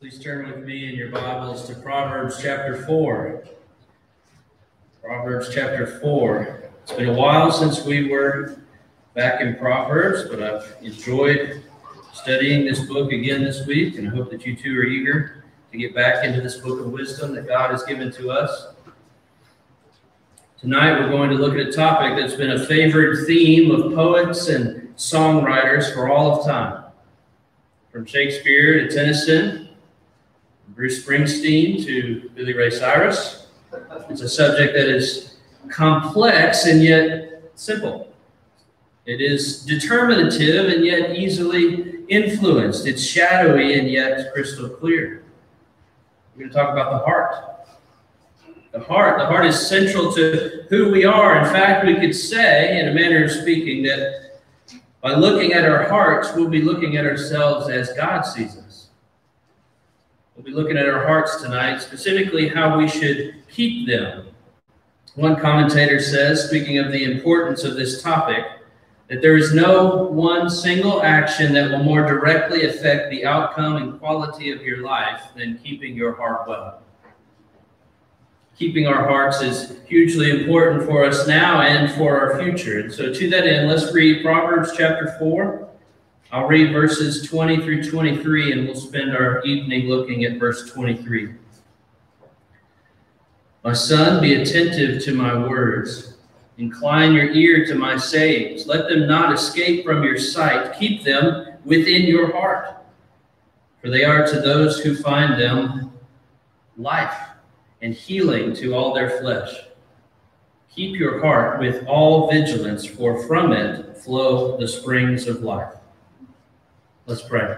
Please turn with me in your Bibles to Proverbs chapter 4. Proverbs chapter 4. It's been a while since we were back in Proverbs, but I've enjoyed studying this book again this week, and I hope that you too are eager to get back into this book of wisdom that God has given to us. Tonight, we're going to look at a topic that's been a favorite theme of poets and songwriters for all of time. From Shakespeare to Tennyson, Bruce Springsteen to Billy Ray Cyrus. It's a subject that is complex and yet simple. It is determinative and yet easily influenced. It's shadowy and yet crystal clear. We're going to talk about the heart. The heart. The heart is central to who we are. In fact, we could say, in a manner of speaking, that by looking at our hearts, we'll be looking at ourselves as God sees us. We'll be looking at our hearts tonight, specifically how we should keep them. One commentator says, speaking of the importance of this topic, that there is no one single action that will more directly affect the outcome and quality of your life than keeping your heart well. Keeping our hearts is hugely important for us now and for our future. And so, to that end, let's read Proverbs chapter 4, I'll read verses 20 through 23, and we'll spend our evening looking at verse 23. My son, be attentive to my words. Incline your ear to my sayings. Let them not escape from your sight. Keep them within your heart. For they are to those who find them life and healing to all their flesh. Keep your heart with all vigilance, for from it flow the springs of life. Let's pray.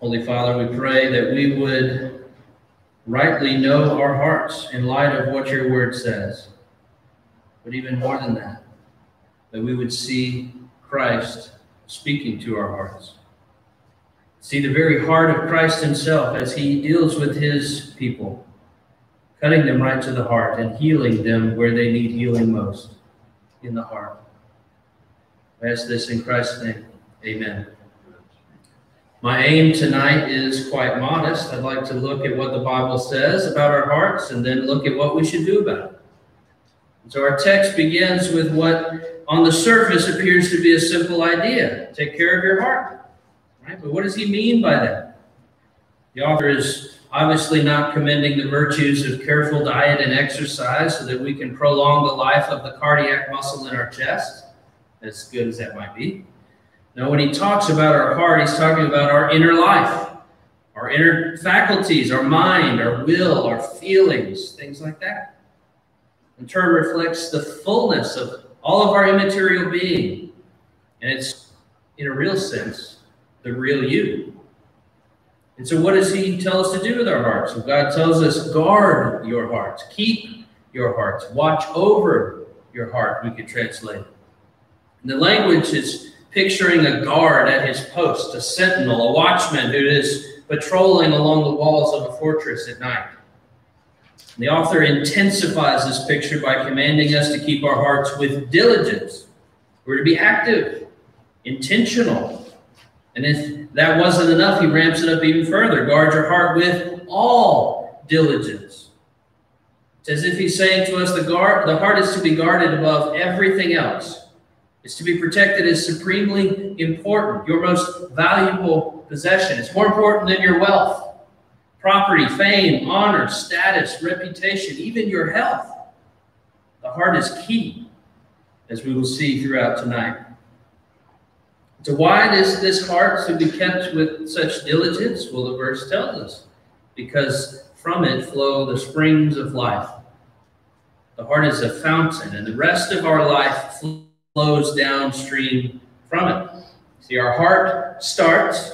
Holy Father, we pray that we would rightly know our hearts in light of what your word says. But even more than that, that we would see Christ speaking to our hearts. See the very heart of Christ himself as he deals with his people, cutting them right to the heart and healing them where they need healing most, in the heart. I ask this in Christ's name. Amen. My aim tonight is quite modest. I'd like to look at what the Bible says about our hearts and then look at what we should do about it. So our text begins with what on the surface appears to be a simple idea. Take care of your heart. Right? But what does he mean by that? The author is obviously not commending the virtues of careful diet and exercise so that we can prolong the life of the cardiac muscle in our chest as good as that might be. Now, when he talks about our heart, he's talking about our inner life, our inner faculties, our mind, our will, our feelings, things like that. The term reflects the fullness of all of our immaterial being. And it's, in a real sense, the real you. And so, what does he tell us to do with our hearts? Well, God tells us, guard your hearts, keep your hearts, watch over your heart, we could translate. The language is picturing a guard at his post, a sentinel, a watchman who is patrolling along the walls of a fortress at night. The author intensifies this picture by commanding us to keep our hearts with diligence. We're to be active, intentional. And if that wasn't enough, he ramps it up even further. Guard your heart with all diligence. It's as if he's saying to us the guard the heart is to be guarded above everything else is to be protected as supremely important, your most valuable possession. It's more important than your wealth, property, fame, honor, status, reputation, even your health. The heart is key, as we will see throughout tonight. So why is this heart to be kept with such diligence? Well, the verse tells us, because from it flow the springs of life. The heart is a fountain, and the rest of our life flows flows downstream from it. See, our heart starts,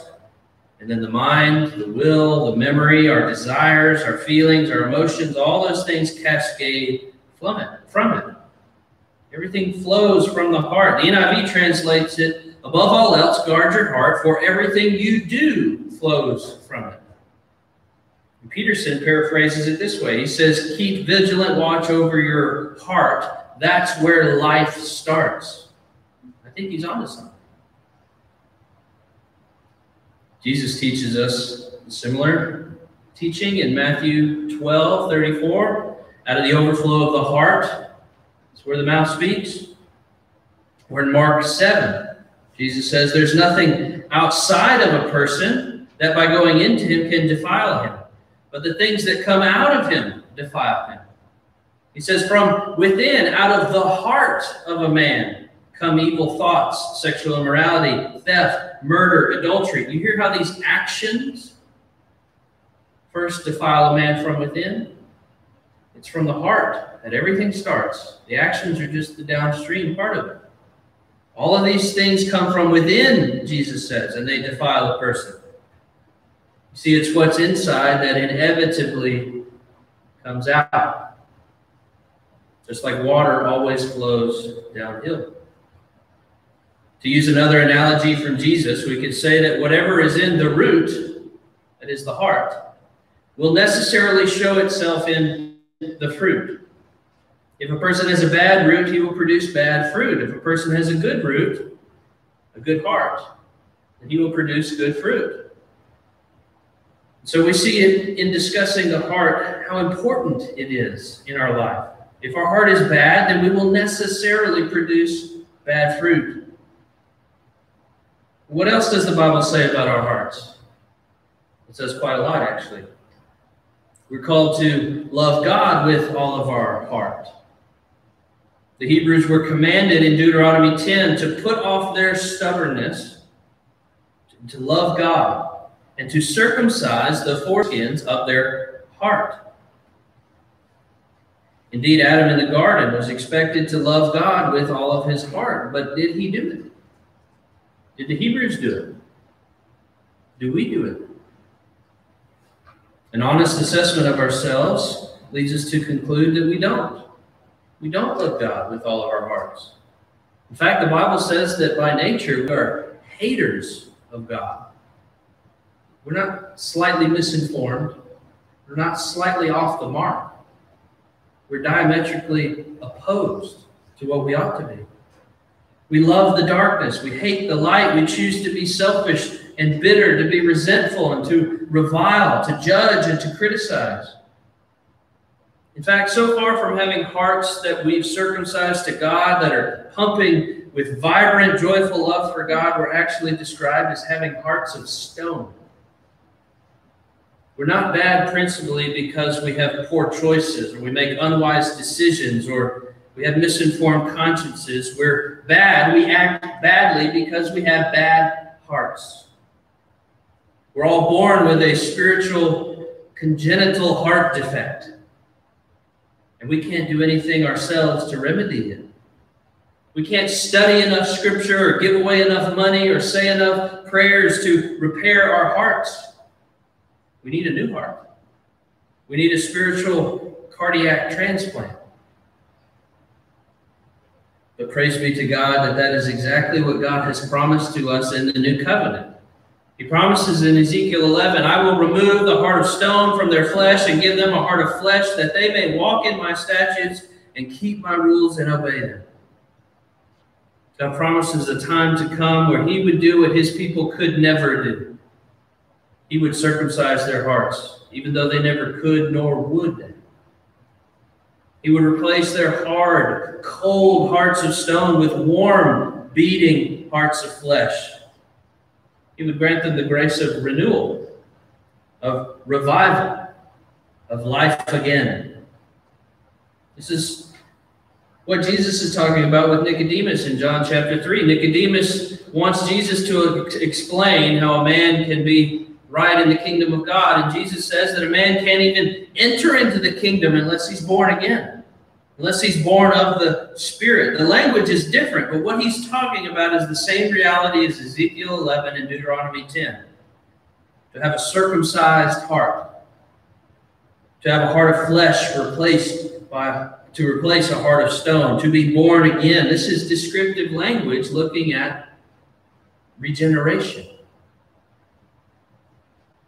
and then the mind, the will, the memory, our desires, our feelings, our emotions, all those things cascade from it. From it. Everything flows from the heart. The NIV translates it, above all else, guard your heart, for everything you do flows from it. Peterson paraphrases it this way. He says, keep vigilant watch over your heart that's where life starts. I think he's onto something. Jesus teaches us similar teaching in Matthew 12 34. Out of the overflow of the heart, it's where the mouth speaks. Or in Mark 7, Jesus says, There's nothing outside of a person that by going into him can defile him, but the things that come out of him defile him. He says, From within, out of the heart of a man, come evil thoughts, sexual immorality, theft, murder, adultery. You hear how these actions first defile a man from within? It's from the heart that everything starts. The actions are just the downstream part of it. All of these things come from within, Jesus says, and they defile a person. You see, it's what's inside that inevitably comes out. Just like water always flows downhill. To use another analogy from Jesus, we could say that whatever is in the root, that is the heart, will necessarily show itself in the fruit. If a person has a bad root, he will produce bad fruit. If a person has a good root, a good heart, then he will produce good fruit. So we see in, in discussing the heart how important it is in our life. If our heart is bad, then we will necessarily produce bad fruit. What else does the Bible say about our hearts? It says quite a lot, actually. We're called to love God with all of our heart. The Hebrews were commanded in Deuteronomy 10 to put off their stubbornness, to love God, and to circumcise the foreskins of their heart. Indeed, Adam in the garden was expected to love God with all of his heart, but did he do it? Did the Hebrews do it? Do we do it? An honest assessment of ourselves leads us to conclude that we don't. We don't love God with all of our hearts. In fact, the Bible says that by nature we are haters of God. We're not slightly misinformed. We're not slightly off the mark. We're diametrically opposed to what we ought to be. We love the darkness. We hate the light. We choose to be selfish and bitter, to be resentful and to revile, to judge and to criticize. In fact, so far from having hearts that we've circumcised to God that are pumping with vibrant, joyful love for God, we're actually described as having hearts of stone. We're not bad principally because we have poor choices or we make unwise decisions or we have misinformed consciences. We're bad. We act badly because we have bad hearts. We're all born with a spiritual congenital heart defect. And we can't do anything ourselves to remedy it. We can't study enough scripture or give away enough money or say enough prayers to repair our hearts. We need a new heart. We need a spiritual cardiac transplant. But praise be to God that that is exactly what God has promised to us in the new covenant. He promises in Ezekiel 11, I will remove the heart of stone from their flesh and give them a heart of flesh that they may walk in my statutes and keep my rules and obey them. God promises a time to come where he would do what his people could never do. He would circumcise their hearts, even though they never could nor would. He would replace their hard, cold hearts of stone with warm, beating hearts of flesh. He would grant them the grace of renewal, of revival, of life again. This is what Jesus is talking about with Nicodemus in John chapter 3. Nicodemus wants Jesus to explain how a man can be right in the kingdom of God. And Jesus says that a man can't even enter into the kingdom unless he's born again unless he's born of the Spirit. The language is different, but what he's talking about is the same reality as Ezekiel 11 and Deuteronomy 10. To have a circumcised heart, to have a heart of flesh replaced by to replace a heart of stone, to be born again. This is descriptive language looking at regeneration.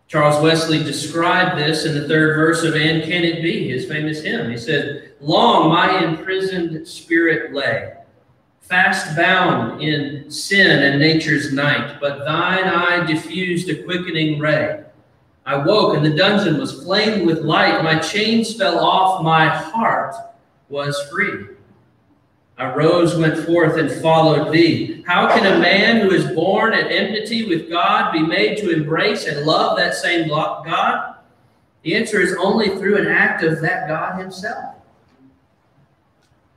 Charles Wesley described this in the third verse of And Can It Be, his famous hymn. He said, Long my imprisoned spirit lay, fast bound in sin and nature's night, but thine eye diffused a quickening ray. I woke, and the dungeon was flamed with light. My chains fell off, my heart was free. I rose, went forth, and followed thee. How can a man who is born at enmity with God be made to embrace and love that same God? The answer is only through an act of that God himself.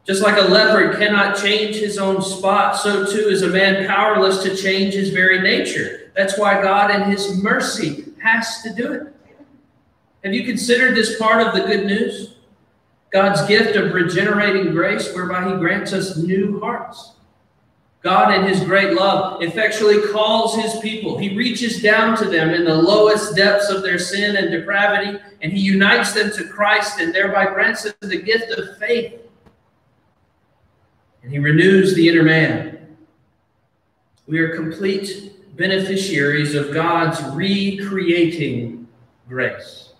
Just like a leopard cannot change his own spot, so too is a man powerless to change his very nature. That's why God, in his mercy, has to do it. Have you considered this part of the good news? God's gift of regenerating grace, whereby he grants us new hearts. God, in his great love, effectually calls his people. He reaches down to them in the lowest depths of their sin and depravity, and he unites them to Christ and thereby grants them the gift of faith. And he renews the inner man. We are complete beneficiaries of God's recreating grace.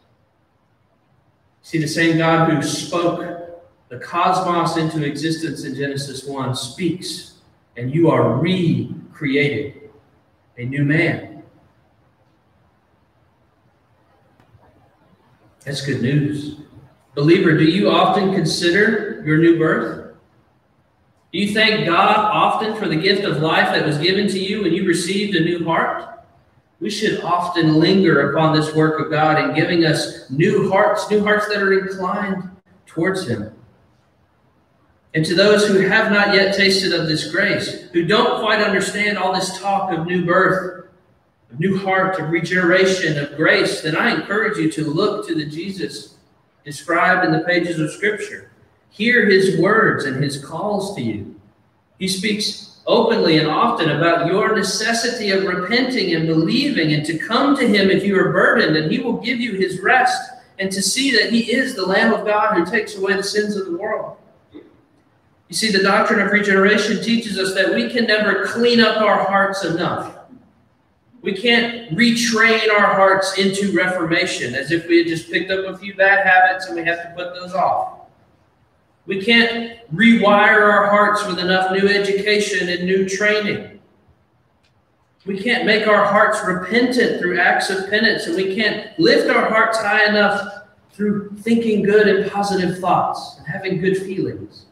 See, the same God who spoke the cosmos into existence in Genesis 1 speaks, and you are recreated, a new man. That's good news. Believer, do you often consider your new birth? Do you thank God often for the gift of life that was given to you when you received a new heart? We should often linger upon this work of God in giving us new hearts, new hearts that are inclined towards Him. And to those who have not yet tasted of this grace, who don't quite understand all this talk of new birth, of new heart, of regeneration, of grace, then I encourage you to look to the Jesus described in the pages of Scripture. Hear his words and his calls to you. He speaks openly and often about your necessity of repenting and believing and to come to him if you are burdened, and he will give you his rest and to see that he is the Lamb of God who takes away the sins of the world. You see, the doctrine of regeneration teaches us that we can never clean up our hearts enough. We can't retrain our hearts into reformation as if we had just picked up a few bad habits and we have to put those off. We can't rewire our hearts with enough new education and new training. We can't make our hearts repentant through acts of penance, and we can't lift our hearts high enough through thinking good and positive thoughts and having good feelings.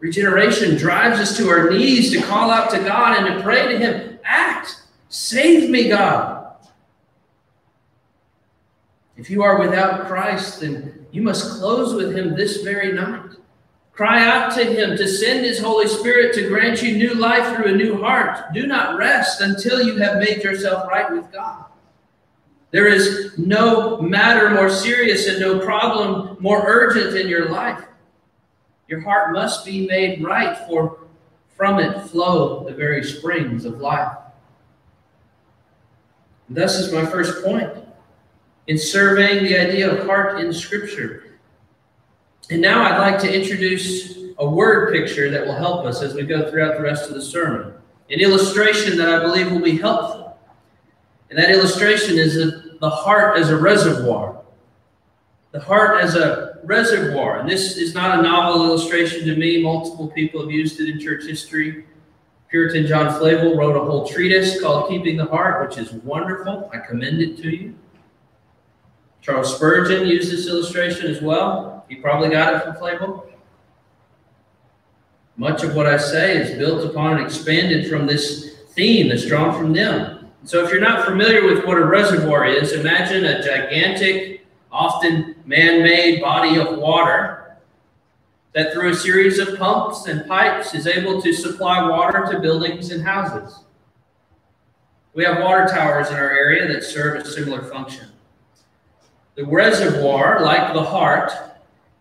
Regeneration drives us to our knees to call out to God and to pray to Him. Act. Save me, God. If you are without Christ, then you must close with him this very night. Cry out to him to send his Holy Spirit to grant you new life through a new heart. Do not rest until you have made yourself right with God. There is no matter more serious and no problem more urgent in your life. Your heart must be made right, for from it flow the very springs of life. And thus is my first point in surveying the idea of heart in Scripture. And now I'd like to introduce a word picture that will help us as we go throughout the rest of the sermon. An illustration that I believe will be helpful. And that illustration is the heart as a reservoir. The heart as a reservoir. And this is not a novel illustration to me. Multiple people have used it in church history. Puritan John Flavel wrote a whole treatise called Keeping the Heart, which is wonderful. I commend it to you. Charles Spurgeon used this illustration as well. He probably got it from Flavel. Much of what I say is built upon and expanded from this theme that's drawn from them. So if you're not familiar with what a reservoir is, imagine a gigantic, often man-made body of water that through a series of pumps and pipes is able to supply water to buildings and houses. We have water towers in our area that serve a similar function. The reservoir, like the heart,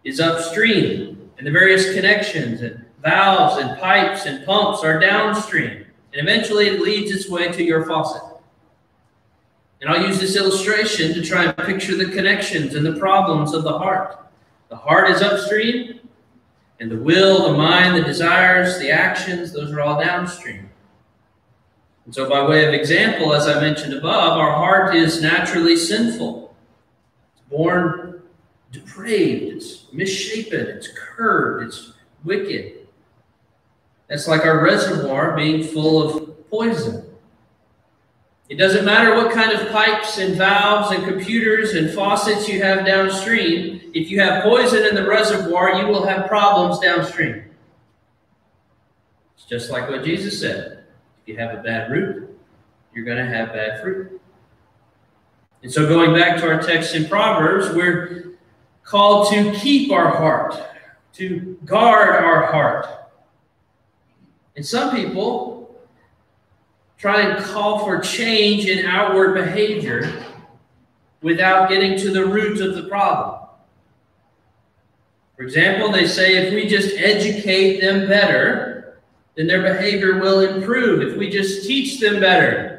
is upstream, and the various connections and valves and pipes and pumps are downstream. And eventually it leads its way to your faucet. And I'll use this illustration to try and picture the connections and the problems of the heart. The heart is upstream, and the will, the mind, the desires, the actions, those are all downstream. And so, by way of example, as I mentioned above, our heart is naturally sinful born depraved, it's misshapen, it's curved, it's wicked. That's like our reservoir being full of poison. It doesn't matter what kind of pipes and valves and computers and faucets you have downstream. If you have poison in the reservoir, you will have problems downstream. It's just like what Jesus said. If you have a bad root, you're going to have bad fruit. And so, going back to our text in Proverbs, we're called to keep our heart, to guard our heart. And some people try and call for change in outward behavior without getting to the root of the problem. For example, they say if we just educate them better, then their behavior will improve. If we just teach them better,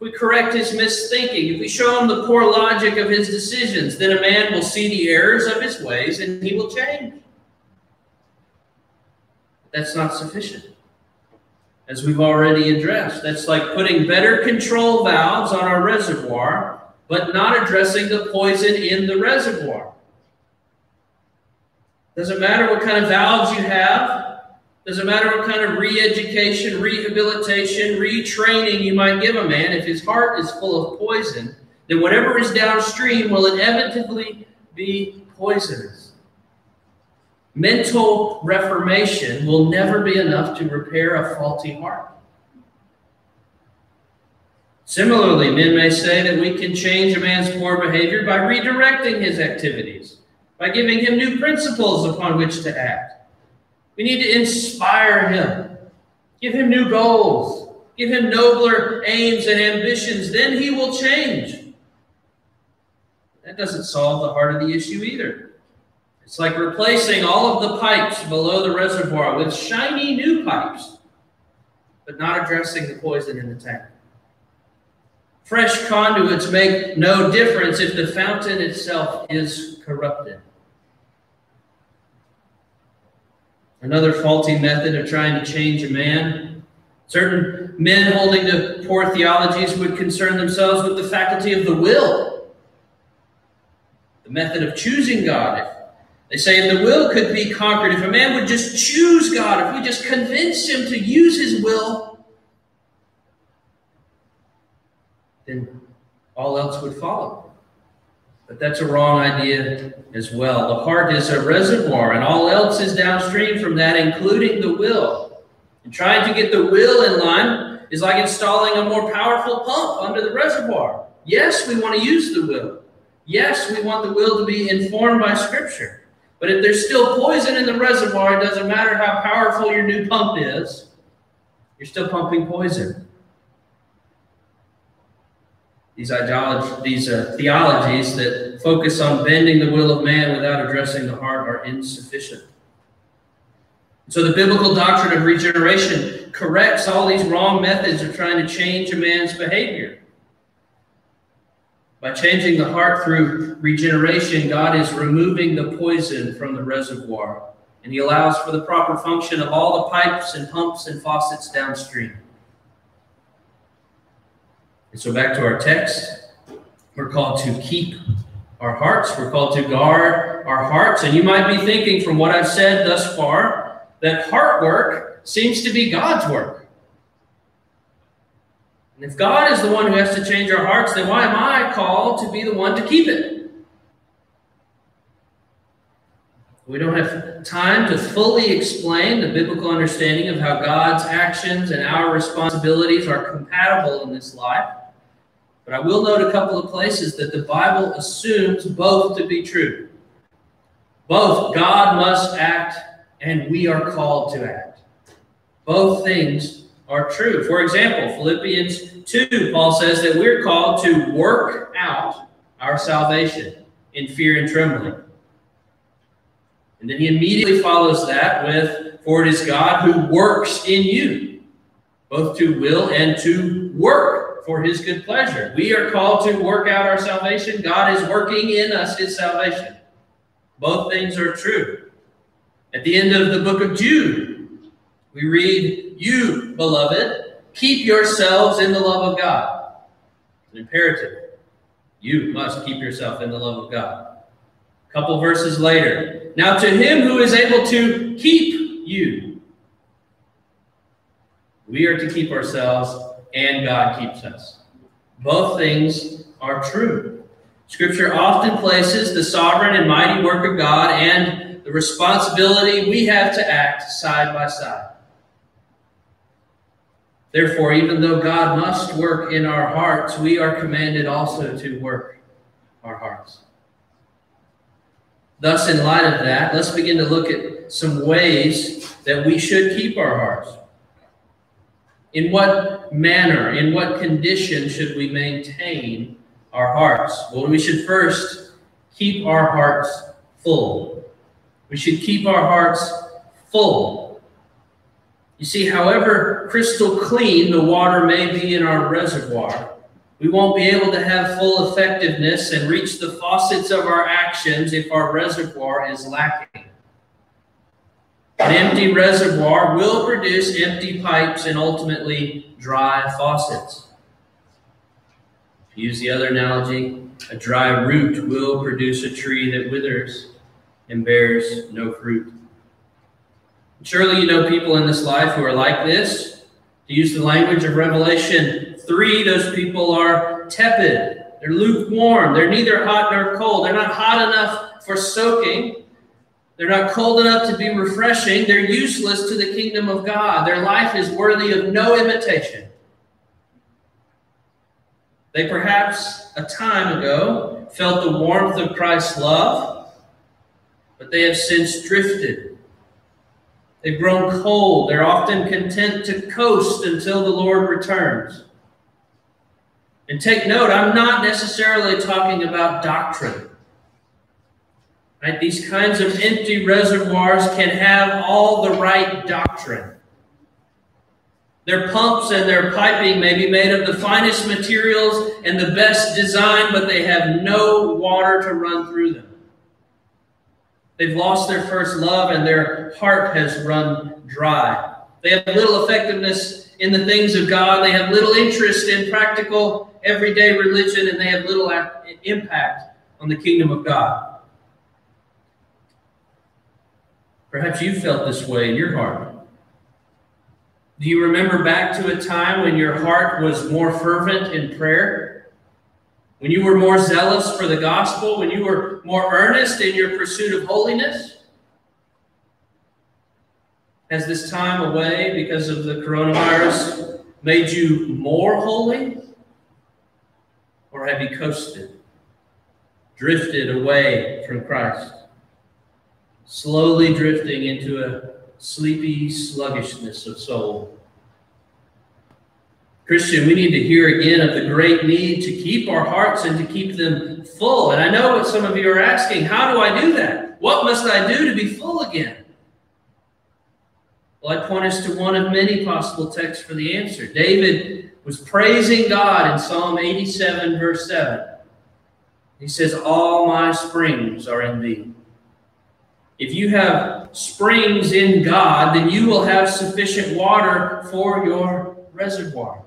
if we correct his misthinking, if we show him the poor logic of his decisions, then a man will see the errors of his ways and he will change. That's not sufficient. As we've already addressed, that's like putting better control valves on our reservoir, but not addressing the poison in the reservoir. Doesn't matter what kind of valves you have, doesn't matter what kind of re-education, rehabilitation, retraining you might give a man, if his heart is full of poison, then whatever is downstream will inevitably be poisonous. Mental reformation will never be enough to repair a faulty heart. Similarly, men may say that we can change a man's poor behavior by redirecting his activities, by giving him new principles upon which to act. We need to inspire him, give him new goals, give him nobler aims and ambitions. Then he will change. That doesn't solve the heart of the issue either. It's like replacing all of the pipes below the reservoir with shiny new pipes, but not addressing the poison in the tank. Fresh conduits make no difference if the fountain itself is corrupted. Another faulty method of trying to change a man. Certain men holding to poor theologies would concern themselves with the faculty of the will, the method of choosing God. They say if the will could be conquered, if a man would just choose God, if we just convince him to use his will, then all else would follow. But that's a wrong idea as well. The heart is a reservoir, and all else is downstream from that, including the will. And trying to get the will in line is like installing a more powerful pump under the reservoir. Yes, we want to use the will. Yes, we want the will to be informed by Scripture. But if there's still poison in the reservoir, it doesn't matter how powerful your new pump is, you're still pumping poison these ideologies, these uh, theologies that focus on bending the will of man without addressing the heart are insufficient. So the biblical doctrine of regeneration corrects all these wrong methods of trying to change a man's behavior. By changing the heart through regeneration, God is removing the poison from the reservoir, and he allows for the proper function of all the pipes and pumps and faucets downstream. And so back to our text, we're called to keep our hearts. We're called to guard our hearts. And you might be thinking from what I've said thus far that heart work seems to be God's work. And if God is the one who has to change our hearts, then why am I called to be the one to keep it? We don't have time to fully explain the biblical understanding of how God's actions and our responsibilities are compatible in this life. But I will note a couple of places that the Bible assumes both to be true. Both God must act and we are called to act. Both things are true. For example, Philippians 2, Paul says that we're called to work out our salvation in fear and trembling. And then he immediately follows that with, For it is God who works in you, both to will and to work for his good pleasure. We are called to work out our salvation. God is working in us his salvation. Both things are true. At the end of the book of Jude, we read, You, beloved, keep yourselves in the love of God. It's an imperative. You must keep yourself in the love of God. A couple verses later, now to him who is able to keep you We are to keep ourselves, and God keeps us. Both things are true. Scripture often places the sovereign and mighty work of God and the responsibility we have to act side by side. Therefore, even though God must work in our hearts, we are commanded also to work our hearts. Thus, in light of that, let's begin to look at some ways that we should keep our hearts. In what manner, in what condition should we maintain our hearts? Well, we should first keep our hearts full. We should keep our hearts full. You see, however crystal clean the water may be in our reservoir, we won't be able to have full effectiveness and reach the faucets of our actions if our reservoir is lacking. An empty reservoir will produce empty pipes and ultimately dry faucets. Use the other analogy, a dry root will produce a tree that withers and bears no fruit. Surely you know people in this life who are like this. To use the language of Revelation 3, those people are tepid. They're lukewarm. They're neither hot nor cold. They're not hot enough for soaking. They're not cold enough to be refreshing. They're useless to the kingdom of God. Their life is worthy of no imitation. They perhaps a time ago felt the warmth of Christ's love, but they have since drifted. They've grown cold. They're often content to coast until the Lord returns. And take note, I'm not necessarily talking about doctrine. Right? These kinds of empty reservoirs can have all the right doctrine. Their pumps and their piping may be made of the finest materials and the best design, but they have no water to run through them. They've lost their first love and their heart has run dry. They have little effectiveness in the things of God. They have little interest in practical everyday religion and they have little impact on the kingdom of God. Perhaps you felt this way in your heart. Do you remember back to a time when your heart was more fervent in prayer? When you were more zealous for the gospel? When you were more earnest in your pursuit of holiness? Has this time away because of the coronavirus made you more holy? Or have you coasted, drifted away from Christ, slowly drifting into a sleepy sluggishness of soul? Christian, we need to hear again of the great need to keep our hearts and to keep them full. And I know what some of you are asking how do I do that? What must I do to be full again? Well, I point us to one of many possible texts for the answer. David was praising God in Psalm 87, verse 7. He says, All my springs are in thee. If you have springs in God, then you will have sufficient water for your reservoir.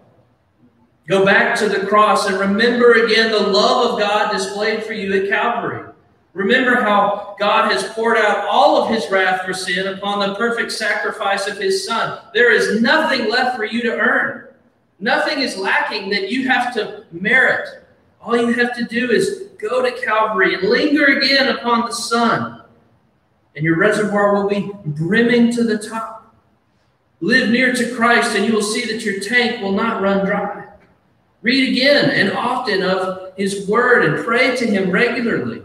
Go back to the cross and remember again the love of God displayed for you at Calvary. Remember how God has poured out all of his wrath for sin upon the perfect sacrifice of his Son. There is nothing left for you to earn. Nothing is lacking that you have to merit. All you have to do is go to Calvary and linger again upon the Son, and your reservoir will be brimming to the top. Live near to Christ, and you will see that your tank will not run dry. Read again and often of his word and pray to him regularly.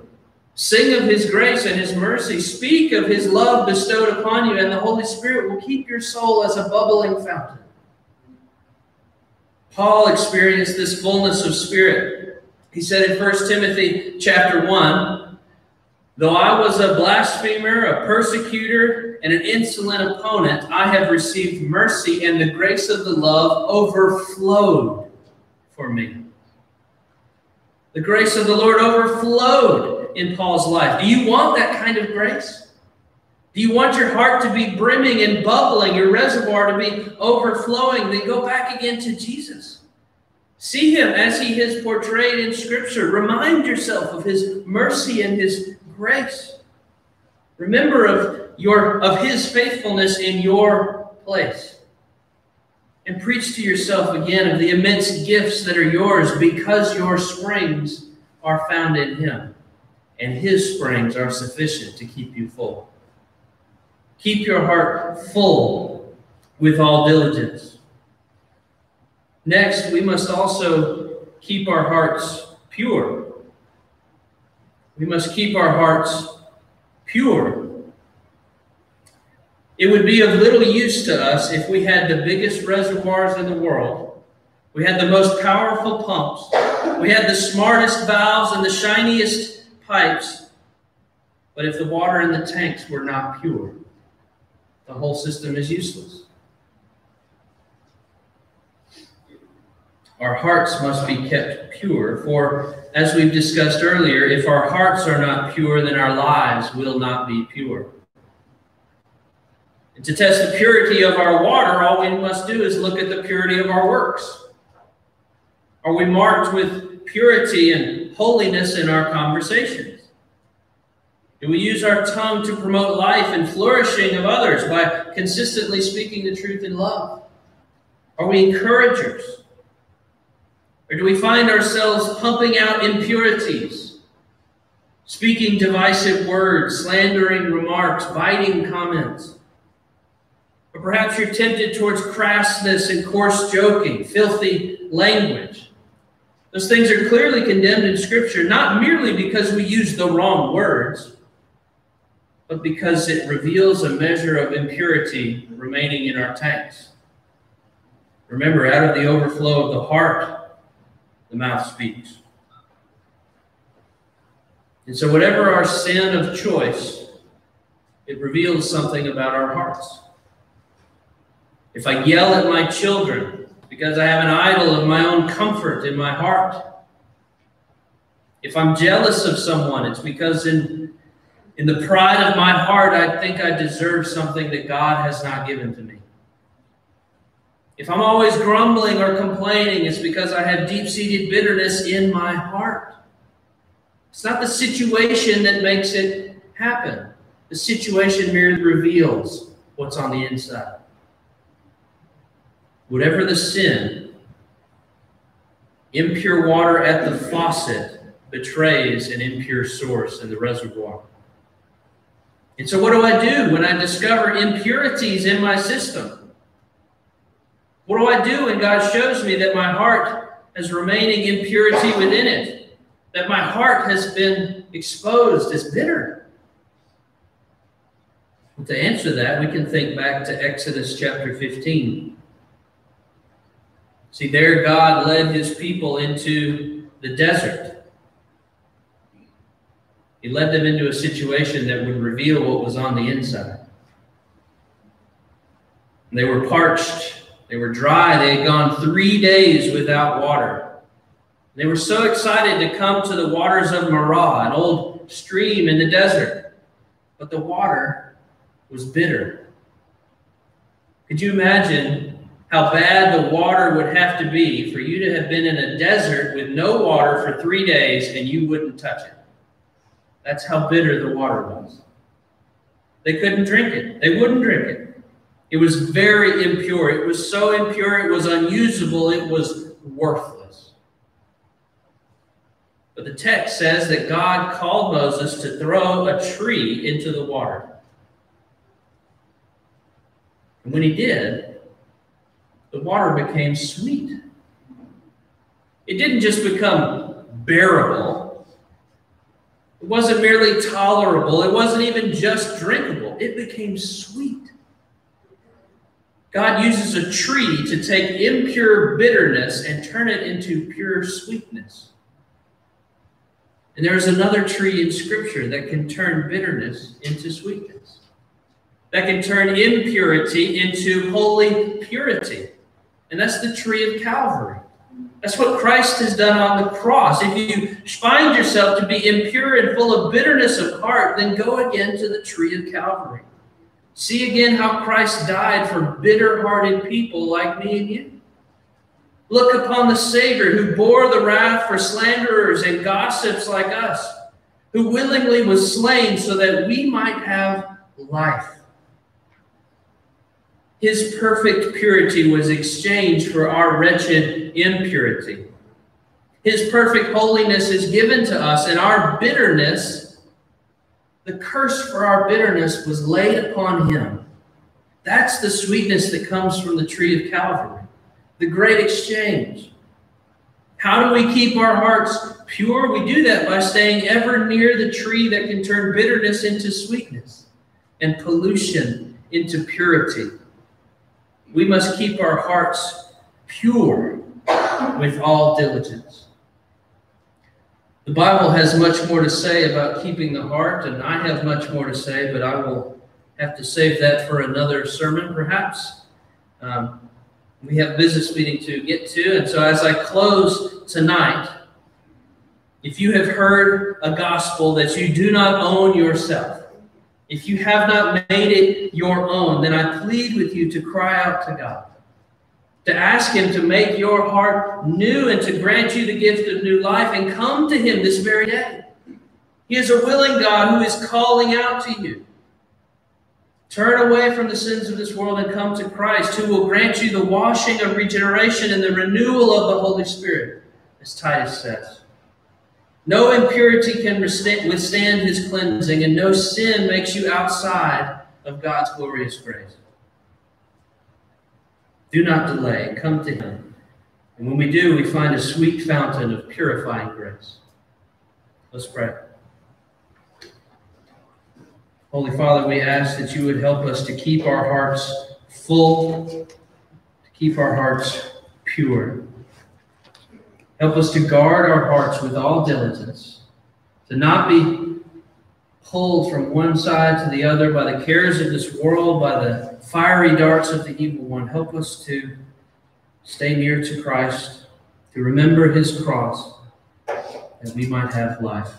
Sing of his grace and his mercy. Speak of his love bestowed upon you, and the Holy Spirit will keep your soul as a bubbling fountain. Paul experienced this fullness of spirit. He said in 1 Timothy chapter 1, Though I was a blasphemer, a persecutor, and an insolent opponent, I have received mercy, and the grace of the love overflowed for me. The grace of the Lord overflowed in Paul's life. Do you want that kind of grace? Do you want your heart to be brimming and bubbling, your reservoir to be overflowing? Then go back again to Jesus. See him as he is portrayed in Scripture. Remind yourself of his mercy and his grace. Remember of your of his faithfulness in your place. and preach to yourself again of the immense gifts that are yours because your springs are found in him, and his springs are sufficient to keep you full. Keep your heart full with all diligence. Next, we must also keep our hearts pure. We must keep our hearts pure. It would be of little use to us if we had the biggest reservoirs in the world. We had the most powerful pumps. We had the smartest valves and the shiniest pipes. But if the water in the tanks were not pure, the whole system is useless. Our hearts must be kept pure, for as we've discussed earlier, if our hearts are not pure, then our lives will not be pure. And to test the purity of our water, all we must do is look at the purity of our works. Are we marked with purity and holiness in our conversations? Do we use our tongue to promote life and flourishing of others by consistently speaking the truth in love? Are we encouragers? Or do we find ourselves pumping out impurities, speaking divisive words, slandering remarks, biting comments? Or perhaps you're tempted towards crassness and coarse joking, filthy language. Those things are clearly condemned in Scripture, not merely because we use the wrong words, but because it reveals a measure of impurity remaining in our tanks. Remember, out of the overflow of the heart, the mouth speaks. And so, whatever our sin of choice, it reveals something about our hearts. If I yell at my children because I have an idol of my own comfort in my heart, if I'm jealous of someone, it's because in, in the pride of my heart, I think I deserve something that God has not given to me. If I'm always grumbling or complaining, it's because I have deep seated bitterness in my heart. It's not the situation that makes it happen, the situation merely reveals what's on the inside. Whatever the sin, impure water at the faucet betrays an impure source in the reservoir. And so, what do I do when I discover impurities in my system? What do I do when God shows me that my heart has remaining impurity within it? That my heart has been exposed as bitter? To answer that, we can think back to Exodus chapter 15. See, there God led his people into the desert. He led them into a situation that would reveal what was on the inside. They were parched, they were dry, they had gone three days without water. They were so excited to come to the waters of Marah, an old stream in the desert, but the water was bitter. Could you imagine how bad the water would have to be for you to have been in a desert with no water for three days and you wouldn't touch it. That's how bitter the water was. They couldn't drink it. They wouldn't drink it. It was very impure. It was so impure, it was unusable, it was worthless. But the text says that God called Moses to throw a tree into the water. And when he did, the water became sweet. It didn't just become bearable. It wasn't merely tolerable. It wasn't even just drinkable. It became sweet. God uses a tree to take impure bitterness and turn it into pure sweetness. And there is another tree in Scripture that can turn bitterness into sweetness, that can turn impurity into holy purity. And that's the tree of Calvary. That's what Christ has done on the cross. If you find yourself to be impure and full of bitterness of heart, then go again to the tree of Calvary. See again how Christ died for bitter hearted people like me and you. Look upon the Savior who bore the wrath for slanderers and gossips like us, who willingly was slain so that we might have life. His perfect purity was exchanged for our wretched impurity. His perfect holiness is given to us, and our bitterness, the curse for our bitterness, was laid upon him. That's the sweetness that comes from the tree of Calvary, the great exchange. How do we keep our hearts pure? We do that by staying ever near the tree that can turn bitterness into sweetness and pollution into purity. We must keep our hearts pure with all diligence. The Bible has much more to say about keeping the heart, and I have much more to say, but I will have to save that for another sermon, perhaps. Um, we have business meeting to get to, and so as I close tonight, if you have heard a gospel that you do not own yourself, if you have not made it your own, then I plead with you to cry out to God, to ask Him to make your heart new and to grant you the gift of new life and come to Him this very day. He is a willing God who is calling out to you. Turn away from the sins of this world and come to Christ, who will grant you the washing of regeneration and the renewal of the Holy Spirit, as Titus says. No impurity can withstand his cleansing, and no sin makes you outside of God's glorious grace. Do not delay. Come to him. And when we do, we find a sweet fountain of purifying grace. Let's pray. Holy Father, we ask that you would help us to keep our hearts full, to keep our hearts pure. Help us to guard our hearts with all diligence, to not be pulled from one side to the other by the cares of this world, by the fiery darts of the evil one. Help us to stay near to Christ, to remember his cross, that we might have life.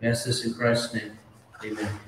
We ask this in Christ's name. Amen.